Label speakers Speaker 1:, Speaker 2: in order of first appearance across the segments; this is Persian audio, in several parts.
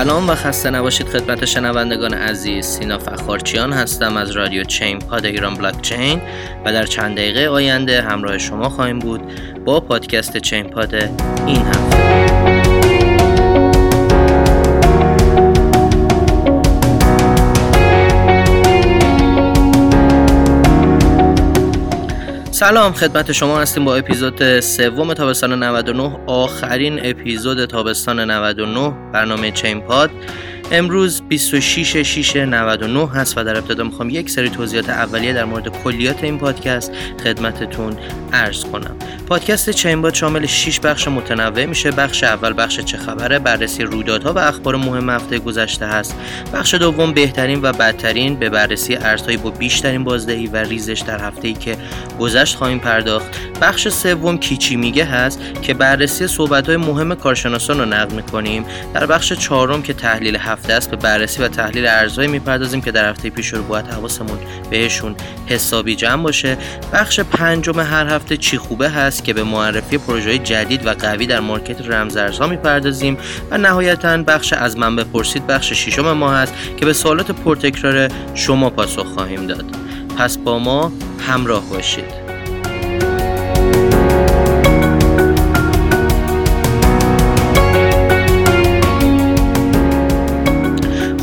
Speaker 1: سلام و خسته نباشید خدمت شنوندگان عزیز. سینا فخارچیان هستم از رادیو چین پاد ایران بلاک چین و در چند دقیقه آینده همراه شما خواهیم بود با پادکست چین پاد این هفته. سلام خدمت شما هستیم با اپیزود سوم تابستان 99 آخرین اپیزود تابستان 99 برنامه چین پاد. امروز 26 6 99 هست و در ابتدا می‌خوام یک سری توضیحات اولیه در مورد کلیات این پادکست خدمتتون عرض کنم. پادکست چینباد شامل 6 بخش متنوع میشه. بخش اول بخش چه خبره بررسی رویدادها و اخبار مهم هفته گذشته هست. بخش دوم بهترین و بدترین به بررسی ارزهایی با بیشترین بازدهی و ریزش در هفته ای که گذشت خواهیم پرداخت. بخش سوم کیچی میگه هست که بررسی صحبت های مهم کارشناسان رو نقل می‌کنیم. در بخش چهارم که تحلیل هفته است به بررسی و تحلیل ارزهایی می‌پردازیم که در هفته پیش رو باید حواسمون بهشون حسابی جمع باشه. بخش پنجم هر هفته چی خوبه هست که به معرفی پروژه جدید و قوی در مارکت رمزارزها می‌پردازیم. و نهایتا بخش از من بپرسید بخش ششم ما هست که به سوالات پرتکرار شما پاسخ خواهیم داد. پس با ما همراه باشید.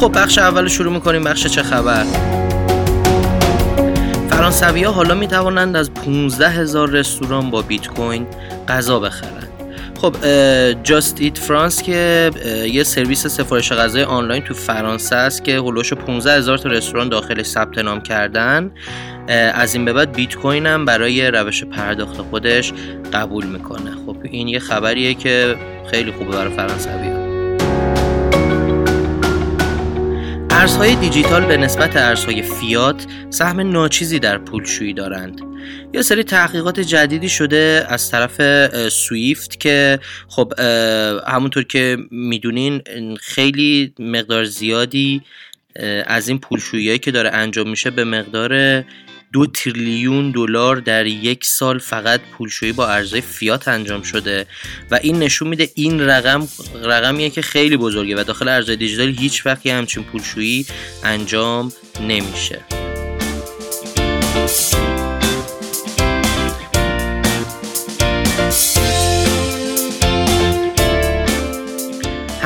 Speaker 1: خب بخش اول شروع می‌کنیم بخش چه خبر؟ فرانسوی ها حالا می توانند از 15 هزار رستوران با بیت کوین غذا بخرند. خب جاست ایت فرانس که یه سرویس سفارش غذای آنلاین تو فرانسه است که هلوش 15 هزار تا رستوران داخل ثبت نام کردن. از این به بعد بیت کوین هم برای روش پرداخت خودش قبول می‌کنه. خب این یه خبریه که خیلی خوبه برای فرانسوی ها. ارزهای دیجیتال به نسبت ارزهای فیات سهم ناچیزی در پولشویی دارند. یا سری تحقیقات جدیدی شده از طرف سویفت که خب همونطور که می‌دونین خیلی مقدار زیادی از این پولشویی که داره انجام میشه به مقدار دو تریلیون دلار در یک سال فقط پولشویی با ارزهای فیات انجام شده و این نشون میده این رقم رقمیه که خیلی بزرگه و داخل ارزهای دیجیتال هیچ وقتی همچین پولشویی انجام نمیشه.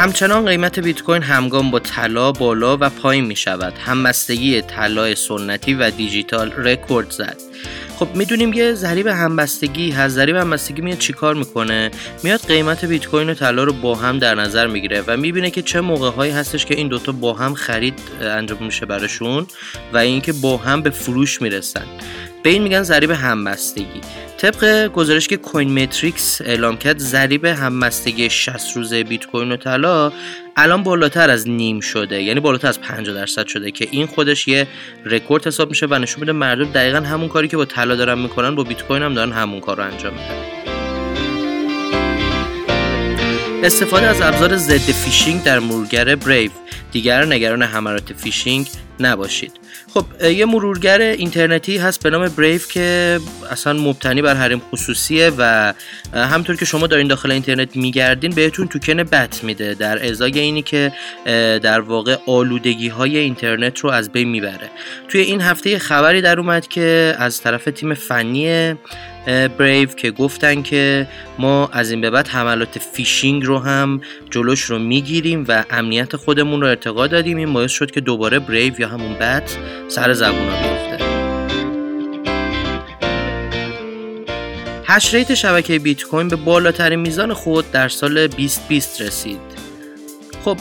Speaker 1: همچنان قیمت بیت کوین همگام با طلا بالا و پایین می شود. همبستگی طلای سنتی و دیجیتال رکورد زد. خب می‌دونیم یه ضریب همبستگی هست ضریب همبستگی میاد چیکار می‌کنه میاد قیمت بیت کوین و طلا رو با هم در نظر می‌گیره و می‌بینه که چه موقع هایی هستش که این دوتا با هم خرید انجام میشه براشون و اینکه با هم به فروش می‌رسن به این میگن ضریب همبستگی. طبق گزارش که کوین متریکس اعلام کرد ضریب همبستگی 60 روزه بیت کوین و طلا الان بالاتر از نیم شده. یعنی بالاتر از 50 درصد شده که این خودش یه رکورد حساب میشه و نشون میده مردم دقیقا همون کاری که با طلا دارن می‌کنن با بیت کوین هم دارن همون کار رو انجام میدن. استفاده از ابزار ضد فیشینگ در مرورگر Brave دیگر نگران حملات فیشینگ نباشید. خب یه مرورگر اینترنتی هست به نام Brave که اصلا مبتنی بر حریم خصوصیه و همطور که شما دارین داخل اینترنت میگردین بهتون توکن BAT میده. در ازای اینی که در واقع آلودگی های اینترنت رو از بین می‌بره. توی این هفته خبری در اومد که از طرف تیم فنی Brave که گفتن که ما از این به بعد حملات فیشینگ رو هم جلوش رو می‌گیریم و امنیت خودمون رو ارتقا دادیم. این باعث شد که دوباره Brave یا همون BAT سر زبونا بیفته. hash rate شبکه بیت کوین به بالاترین میزان خود در سال 2020 رسید. خب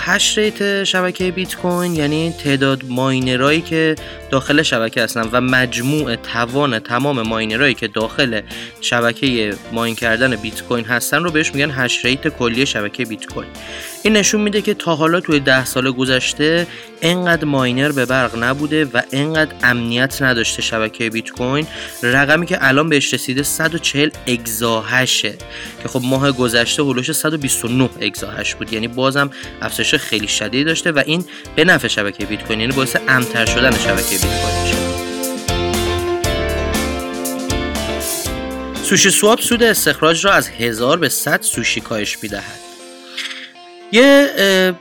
Speaker 1: hash rate شبکه بیت کوین یعنی تعداد ماینرایی که داخل شبکه هستن و مجموع توان تمام ماینرایی که داخل شبکه mine کردن بیت کوین هستن رو بهش میگن hash rate کلی شبکه بیت کوین. این نشون میده که تا حالا توی ده سال گذشته انقدر ماینر به برق نبوده و انقدر امنیت نداشته شبکه بیت کوین. رقمی که الان بهش رسیده 140 exahash ه که خب ماه گذشته هلوش 129 اگزاهش بود. یعنی بازم افزایش خیلی شدیدی داشته و این به نفع شبکه بیت کوین یعنی باعث امتر شدن شبکه بیت کوین میشه. سوشی سواب سود استخراج را از 1000 به 100 سوشی کاهش می‌دهد. یه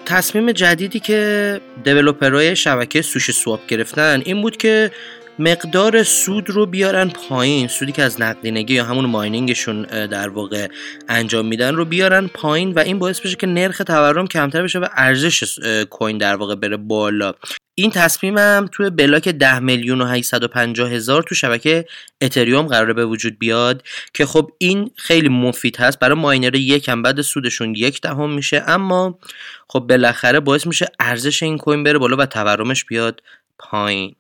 Speaker 1: تصمیم جدیدی که دیولوپرهای شبکه سوشی سواب گرفتن این بود که مقدار سود رو بیارن پایین. سودی که از نقدینگی یا همون ماینینگشون در واقع انجام میدن رو بیارن پایین و این باعث بشه که نرخ تورم کمتر بشه و ارزش کوین در واقع بره بالا. این تصمیمم توی بلاک 10 میلیون و 850 هزار تو شبکه اتریوم قراره به وجود بیاد که خب این خیلی مفید هست. برای ماینر یکم بعد سودشون یک دهم میشه. اما خب بالاخره باعث میشه ارزش این کوین بره بالا و تورمش بیاد پایین.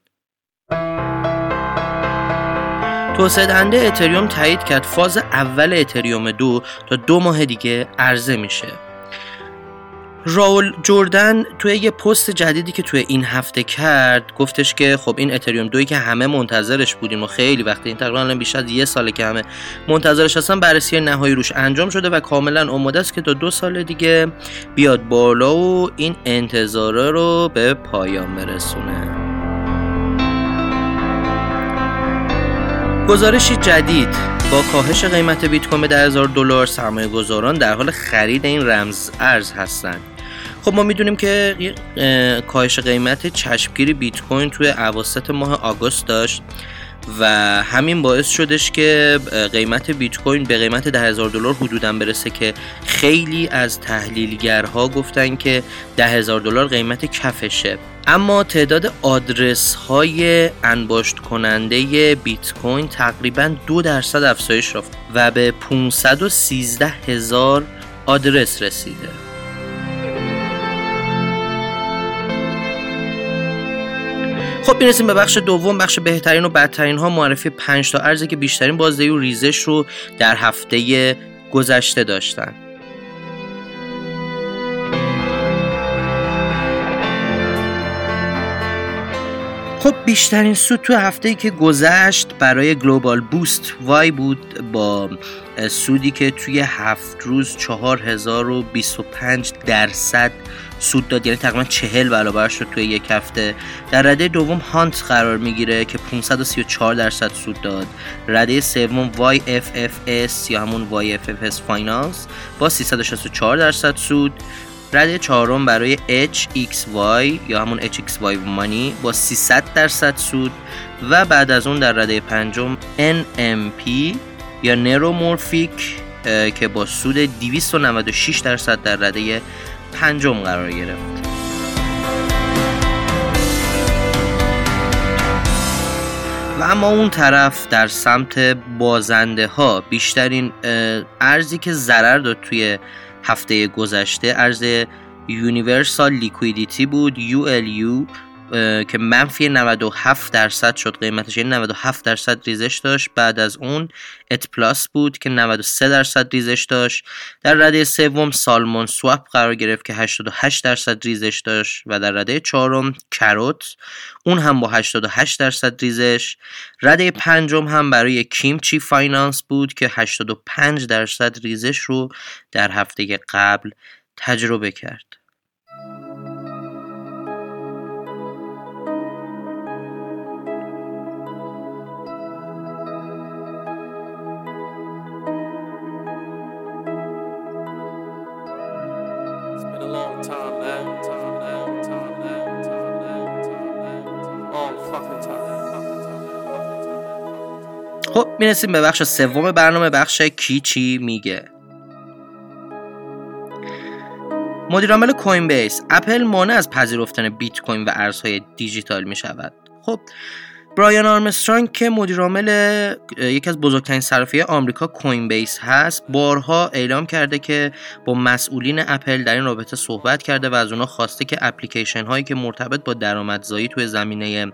Speaker 1: توسعه دهنده اتریوم تایید کرد فاز اول اتریوم دو تا دو ماه دیگه عرضه میشه. راول جوردن توی یه پست جدیدی که توی این هفته کرد گفتش که خب این اتریوم دوی که همه منتظرش بودیم و خیلی وقتی این تقریبا بیشتر از یه ساله که همه منتظرش هستن بررسی نهایی روش انجام شده و کاملا آماده است که تا دو سال دیگه بیاد بالا و این انتظاره رو به پایان برسونه. گزارشی جدید با کاهش قیمت بیت کوین به 10000 دلار سرمایه گذاران در حال خرید این رمز ارز هستند. خب ما می‌دونیم که کاهش قیمت چشمگیری بیت کوین توی اواسط ماه آگوست داشت و همین باعث شدش که قیمت بیت کوین به قیمت ده هزار دلار حدودا برسه که خیلی از تحلیلگرها گفتن که ده هزار دلار قیمت کفشه. اما تعداد آدرس های انباشت کننده بیت کوین تقریبا دو درصد افزایش یافت و به 513 هزار آدرس رسیده. خب می‌رسیم به بخش دوم. بخش بهترین و بدترین ها معرفی 5 تا ارزی که بیشترین بازدهی و ریزش رو در هفته گذشته داشتن. خب بیشترین سود تو هفته که گذشت برای گلوبال بوست وای بود با سودی که توی هفت روز 4025 درصد سود داد. یعنی تقریبا 40 برابر شد توی یک هفته. در رده دوم هانت قرار می‌گیره که 534 درصد سود داد. رده سوم YFFS یا همون YFFS فاینانس با 364 درصد سود. رده چهارم برای HXY یا همون HXY مانی با 300 درصد سود و بعد از اون در رده پنجم NMP یا Neuromorphic که با سود 296 درصد در رده پنجم قرار گرفت. و اما اون طرف در سمت بازنده ها بیشترین ارزی که ضرر داد توی هفته گذشته ارز Universal Liquidity بود ULU که منفی 97 درصد شد قیمتش یعنی 97 درصد ریزش داشت. بعد از اون AT Plus بود که 93 درصد ریزش داشت. در رده سوم SalmonSwap قرار گرفت که 88 درصد ریزش داشت و در رده چهارم Carrot اون هم با 88 درصد ریزش. رده پنجم هم برای Kimchi Finance بود که 85 درصد ریزش رو در هفته قبل تجربه کرد. خب می‌رسیم به بخش سوم برنامه بخش کی چی میگه. مدیرعامل Coinbase اپل مانع از پذیرفتن بیت کوین و ارزهای دیجیتال می شود خب برایان آرمسترانگ که مدیرعامل یکی از بزرگترین صرافی آمریکا Coinbase هست بارها اعلام کرده که با مسئولین اپل در این رابطه صحبت کرده و از اونا خواسته که اپلیکیشن هایی که مرتبط با درآمدزایی توی زمینه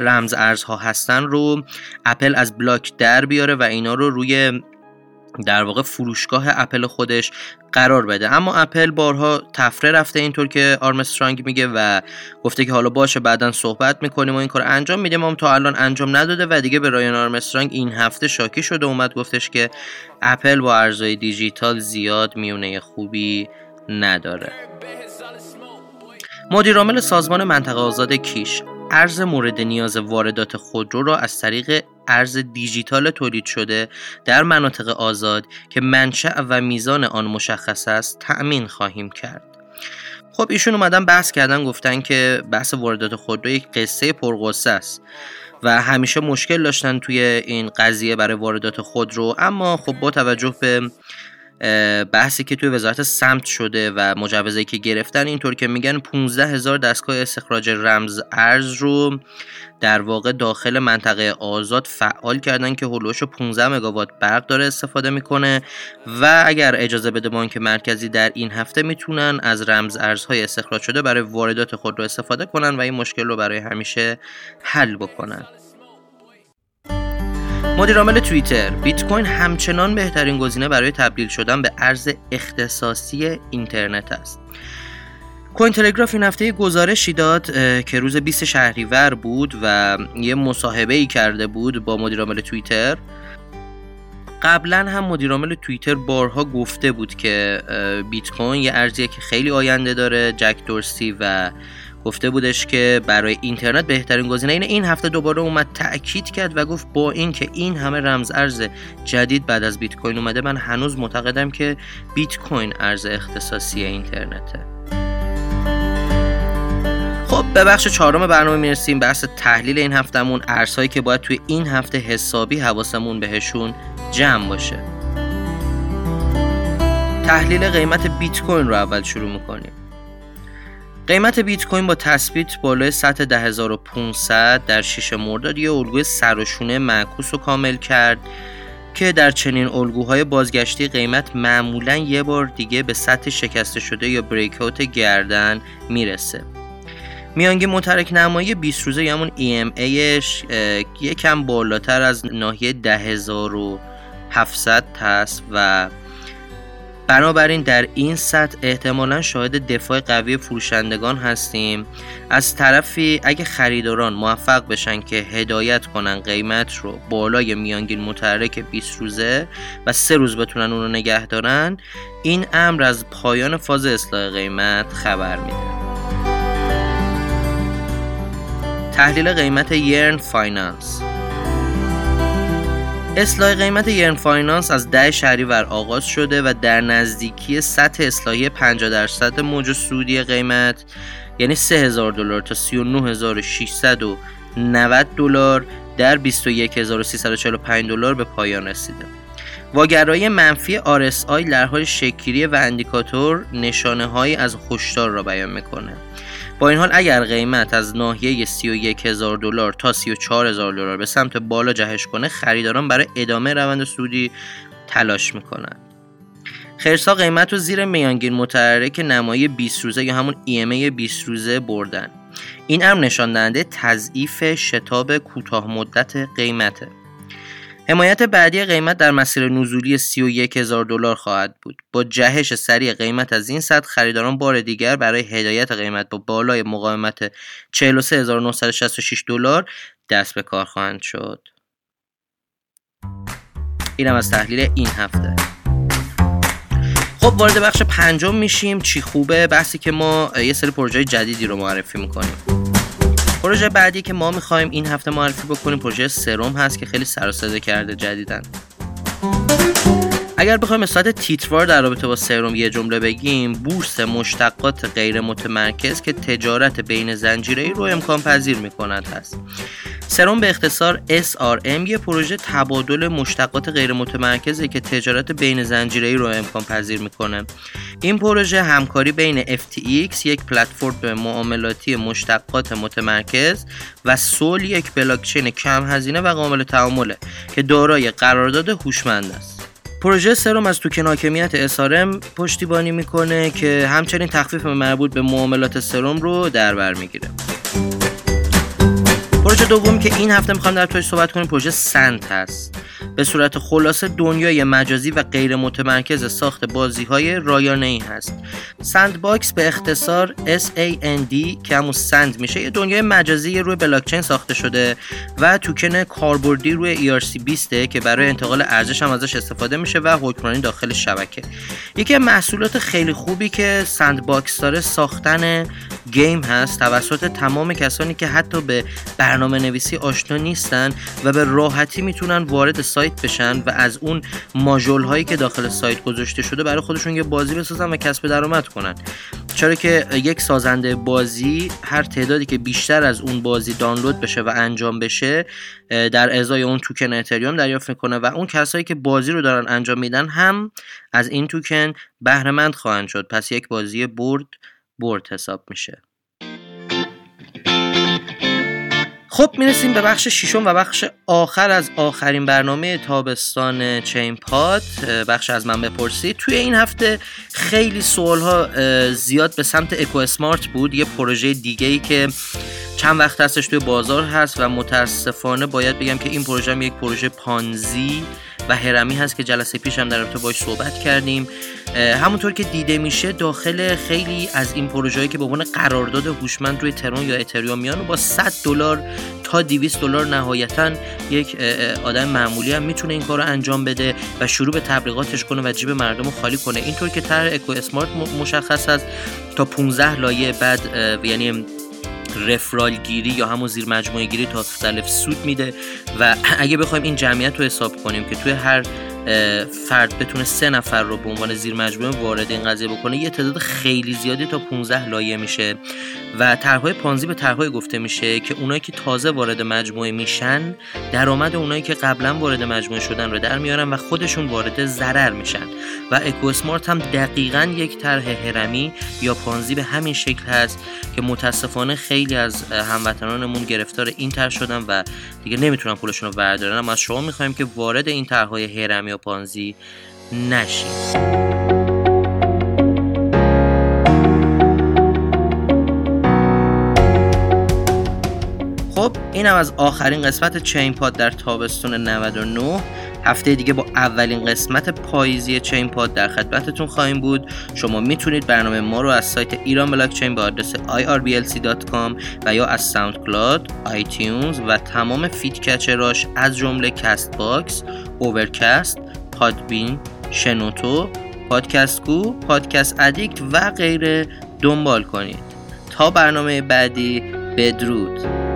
Speaker 1: رمز ارزها هستن رو اپل از block در بیاره و اینا رو روی در واقع فروشگاه اپل خودش قرار بده. اما اپل بارها طفره رفته اینطور که آرمسترانگ میگه و گفته که حالا باشه بعدا صحبت می‌کنیم و این کار انجام میدیم. اما تا الان انجام نداده و دیگه برایان آرمسترانگ این هفته شاکی شده. اومد گفتش که اپل با ارزهای دیجیتال زیاد میونه خوبی نداره. مدیرعامل سازمان منطقه آزاد کیش ارز مورد نیاز واردات خودرو را از طریق ارز دیجیتال تولید شده در مناطق آزاد که منشأ و میزان آن مشخص است تأمین خواهیم کرد. خب ایشون اومدن بحث کردن گفتن که بحث واردات خودرو یک قصه پرقصه است و همیشه مشکل داشتن توی این قضیه برای واردات خودرو. اما خب با توجه به بحثی که توی وزارت سمت شده و مجوزی که گرفتن اینطور که میگن 15 هزار دستگاه استخراج رمز ارز رو در واقع داخل منطقه آزاد فعال کردن که هلوش 15 مگاوات برق داره استفاده می‌کنه و اگر اجازه بده بانک مرکزی در این هفته می‌تونن از رمز ارزهای استخراج شده برای واردات خود رو استفاده کنن و این مشکل رو برای همیشه حل بکنن. مدیرعامل توییتر بیت کوین همچنان بهترین گزینه برای تبدیل شدن به ارز اختصاصی اینترنت است. کوین تلگراف این هفته گزارشی داد که روز 20 شهریور بود و یه مصاحبه ای کرده بود با مدیرعامل توییتر. قبلا هم مدیرعامل توییتر بارها گفته بود که بیت کوین یه ارزیه که خیلی آینده داره جک دورسی و گفته بودش که برای اینترنت بهترین گزینه اینه. این هفته دوباره اومد تاکید کرد و گفت با این که این همه رمز ارز جدید بعد از بیت کوین اومده من هنوز معتقدم که بیت کوین ارز اختصاصی اینترنته. خب به بخش چهارم برنامه می‌رسیم. بحث تحلیل این هفتهمون ارزهایی که باید توی این هفته حسابی حواسمون بهشون جمع باشه. تحلیل قیمت بیت کوین رو اول شروع می‌کنیم. قیمت بیت کوین با تثبیت بالای سطح 10500 در 6 مرداد یه الگوی سرشونه معکوس رو کامل کرد که در چنین الگوهای بازگشتی قیمت معمولا یه بار دیگه به سطح شکسته شده یا بریک گردن می‌رسه. میانگی مترک نمایی 20 روزه یا همون EMAش یکم بالاتر از ناحیه 10700 هست و بنابراین در این سطح احتمالا شاهد دفاع قوی فروشندگان هستیم. از طرفی اگه خریداران موفق بشن که هدایت کنن قیمت رو بالای میانگین متحرک 20 روزه و سه روز بتونن اون رو نگه دارن این امر از پایان فاز اصلاح قیمت خبر میده. تحلیل قیمت Yearn Finance اصلاح قیمت Yearn Finance از 10 شهریور آغاز شده و در نزدیکی سطح اصلاحی 50 درصد موج صعودی قیمت یعنی 3000 دلار تا 39690 دلار در 21345 دلار به پایان رسیده. واگرای منفی RSI در حال شکلی و اندیکاتور نشانه هایی از هشدار را بیان می‌کنه. با این حال اگر قیمت از ناحیه 31 هزار دلار تا 34 هزار دلار به سمت بالا جهش کنه خریداران برای ادامه روند سودی تلاش می‌کنن. خرسا قیمت رو زیر میانگین متحرک نمایی 20 روزه یا همون EMA 20 روزه بردن. این امر نشان دهنده تضعیف شتاب کوتاه مدت قیمته. حمایت بعدی قیمت در مسیر نزولی 31 هزار دلار خواهد بود. با جهش سریع قیمت از این سطح خریداران بار دیگر برای هدایت قیمت با بالای مقاومت 43966 دلار دست به کار خواهند شد. اینم از تحلیل این هفته. خب وارد بخش پنجم میشیم چی خوبه بحثی که ما یه سری پروژه جدیدی رو معرفی می‌کنیم پروژه بعدی که ما می‌خوایم این هفته معرفی بکنیم پروژه سروم هست که خیلی سر کرده جدیدن. اگر بخوایم ساعت تیتروار در رابطه با سروم یه جمله بگیم بورس مشتقات غیر متمرکز که تجارت بین زنجیره رو امکان پذیر می‌کند هست. سروم به اختصار SRM یه پروژه تبادل مشتقات غیر متمرکزه که تجارت بین زنجیره رو امکان پذیر می‌کنه. این پروژه همکاری بین FTX یک پلتفرم معاملاتی مشتقات متمرکز و Sol یک بلاکچین کم هزینه و قابل تعامله که دارای قرارداد هوشمند است. پروژه Serum از توکن حاکمیت SRM پشتیبانی می‌کنه که همچنین تخفیف مربوط به معاملات Serum رو در بر می‌گیره. پروژه دومی که این هفته می‌خوام در توش صحبت کنیم پروژه سند هست به صورت خلاصه دنیای مجازی و غیر متمرکز ساخت بازی های رایانه ای هست. Sandbox به اختصار SAND که همون سند میشه. یه دنیای مجازی روی بلاکچین ساخته شده و توکن کاربردی روی ERC20 که برای انتقال ارزش هم ازش استفاده میشه و حکمرانی داخل شبکه. یکی از محصولات خیلی خوبی که Sandbox داره ساختن game هست. توسط تمام کسانی که حتی به برنامه نویسی آشنا نیستن و به راحتی می‌تونن وارد سایت بشن و از اون ماژول هایی که داخل سایت گذاشته شده برای خودشون یه بازی بسازن و کسب درآمد کنن. چرا که یک سازنده بازی هر تعدادی که بیشتر از اون بازی دانلود بشه و انجام بشه در ازای اون توکن اتریوم دریافت می‌کنه و اون کسایی که بازی رو دارن انجام میدن هم از این توکن بهره خواهند شد. پس یک بازی برد برد حساب میشه. خب می‌رسیم به بخش ششم و بخش آخر از آخرین برنامه تابستان چین پاد. بخش از من بپرسید. توی این هفته خیلی سوال ها زیاد به سمت اکو اسمارت بود. یه پروژه دیگه ای که چند وقت هستش توی بازار هست و متاسفانه باید بگم که این پروژه هم یک پروژه پانزی و هرمی هست که جلسه پیش هم در رابطه باش صحبت کردیم. همونطور که دیده میشه داخل خیلی از این پروژه‌ای که به عنوان قرارداد هوشمند روی ترون یا اتریوم میان و با 100 دلار تا 200 دلار نهایتا یک آدم معمولی هم می‌تونه این کار رو انجام بده و شروع به تبلیغاتش کنه و جیب مردم رو خالی کنه. اینطور که طرح اکو اسمارت مشخص است تا 15 لایه بعد یعنی رفرال گیری یا همون زیر مجموعه گیری تا مختلف سود میده و اگه بخوایم این جمعیت رو حساب کنیم که توی هر فرد بتونه سه نفر رو به عنوان زیر مجموعه وارد این قضیه بکنه یه تعداد خیلی زیادی تا 15 لایه میشه. و طرحهای پانزی به طرحهای گفته میشه که اونایی که تازه وارد مجموعه میشن درآمد اونایی که قبلا وارد مجموعه شدن رو در میارن و خودشون وارد ضرر میشن. و اکو اسمارت هم دقیقا یک طرح هرمی یا پانزی به همین شکل هست که متاسفانه خیلی از هموطنانمون گرفتار این طرح شدن و دیگه نمی‌تونن پولشون رو بردارن. اما از شما می‌خوایم که وارد این طرحهای هرمی یا پانزی نشید خب اینم از آخرین قسمت چین پاد در تابستون 99 هفته دیگه با اولین قسمت پاییزی چین پاد در خدمتتون خواهیم بود. شما می‌تونید برنامه ما رو از سایت ایران بلاک چین با آدرس irblc.com و یا از SoundCloud، iTunes و تمام feed catcher اش از جمله Castbox، Overcast، Podbean، شنوتو، Podcast Go، Podcast Addict و غیره دنبال کنید. تا برنامه بعدی بدرود.